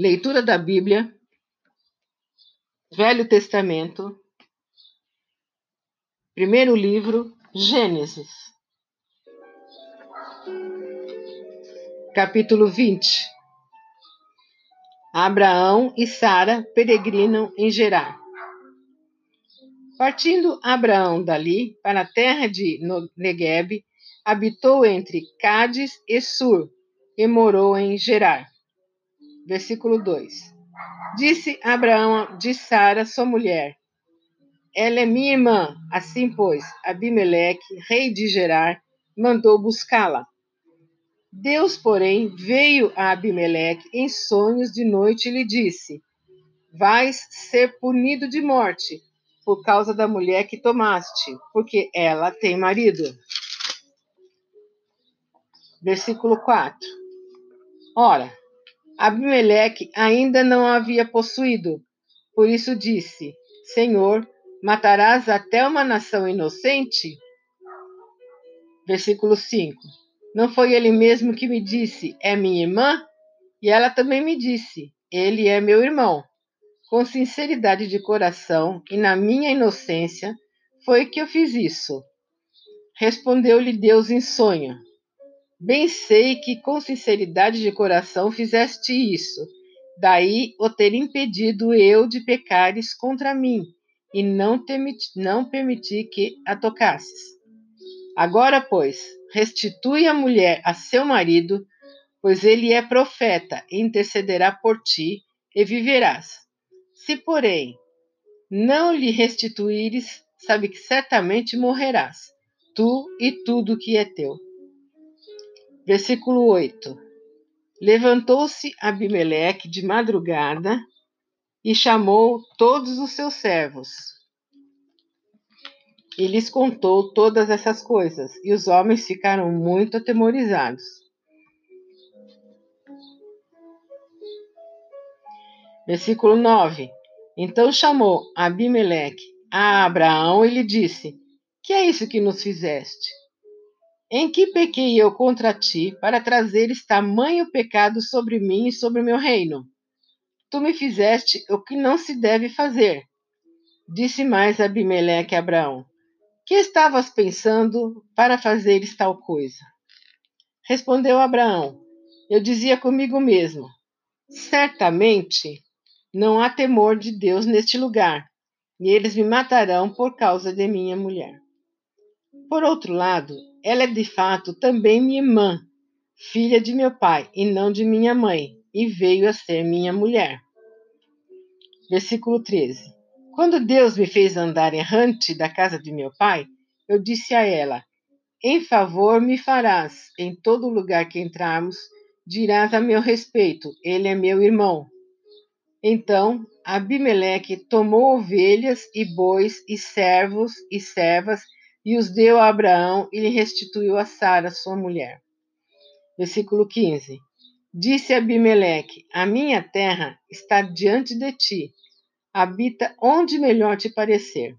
Leitura da Bíblia, Velho Testamento, primeiro livro, Gênesis, capítulo 20. Abraão e Sara peregrinam em Gerar. Partindo Abraão dali para a terra de Negueb, habitou entre Cádiz e Sur e morou em Gerar. Versículo 2. Disse Abraão de Sara, sua mulher: Ela é minha irmã. Assim, pois, Abimeleque, rei de Gerar, mandou buscá-la. Deus, porém, veio a Abimeleque em sonhos de noite e lhe disse: Vais ser punido de morte por causa da mulher que tomaste, porque ela tem marido. Versículo 4. Ora, Abimeleque ainda não havia possuído. Por isso disse: Senhor, matarás até uma nação inocente? Versículo 5. Não foi ele mesmo que me disse: É minha irmã? E ela também me disse: Ele é meu irmão. Com sinceridade de coração e na minha inocência foi que eu fiz isso. Respondeu-lhe Deus em sonho: Bem sei que com sinceridade de coração fizeste isso, daí o ter impedido eu de pecares contra mim, e não, te, não que a tocasses. Agora, pois, restitui a mulher a seu marido, pois ele é profeta, e intercederá por ti, e viverás. Se, porém, não lhe restituíres, sabe que certamente morrerás, tu e tudo que é teu. Versículo 8. Levantou-se Abimeleque de madrugada e chamou todos os seus servos. E lhes contou todas essas coisas, e os homens ficaram muito atemorizados. Versículo 9. Então chamou Abimeleque a Abraão e lhe disse: Que é isso que nos fizeste? Em que pequei eu contra ti para trazeres tamanho pecado sobre mim e sobre o meu reino? Tu me fizeste o que não se deve fazer. Disse mais Abimeleque a Abraão: Que estavas pensando para fazeres tal coisa? Respondeu Abraão: Eu dizia comigo mesmo: Certamente não há temor de Deus neste lugar, e eles me matarão por causa de minha mulher. Por outro lado, ela é de fato também minha irmã, filha de meu pai e não de minha mãe, e veio a ser minha mulher. Versículo 13. Quando Deus me fez andar errante da casa de meu pai, eu disse a ela: Em favor me farás, em todo lugar que entrarmos, dirás a meu respeito: Ele é meu irmão. Então Abimeleque tomou ovelhas e bois e servos e servas e os deu a Abraão e lhe restituiu a Sara, sua mulher. Versículo 15. Disse Abimeleque: A minha terra está diante de ti. Habita onde melhor te parecer.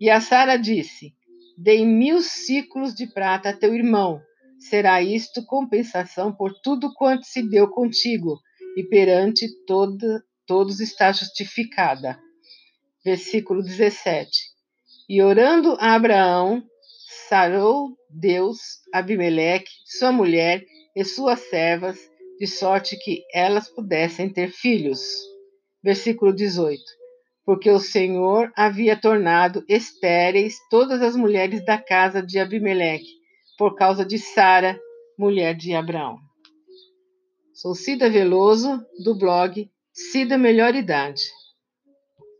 E a Sara disse: Dei mil ciclos de prata a teu irmão. Será isto compensação por tudo quanto se deu contigo, e perante toda, todos está justificada. Versículo 17. E orando a Abraão, sarou Deus Abimeleque, sua mulher e suas servas, de sorte que elas pudessem ter filhos. Versículo 18. Porque o Senhor havia tornado estéreis todas as mulheres da casa de Abimeleque, por causa de Sara, mulher de Abraão. Sou Cida Veloso, do blog Cida Melhor Idade.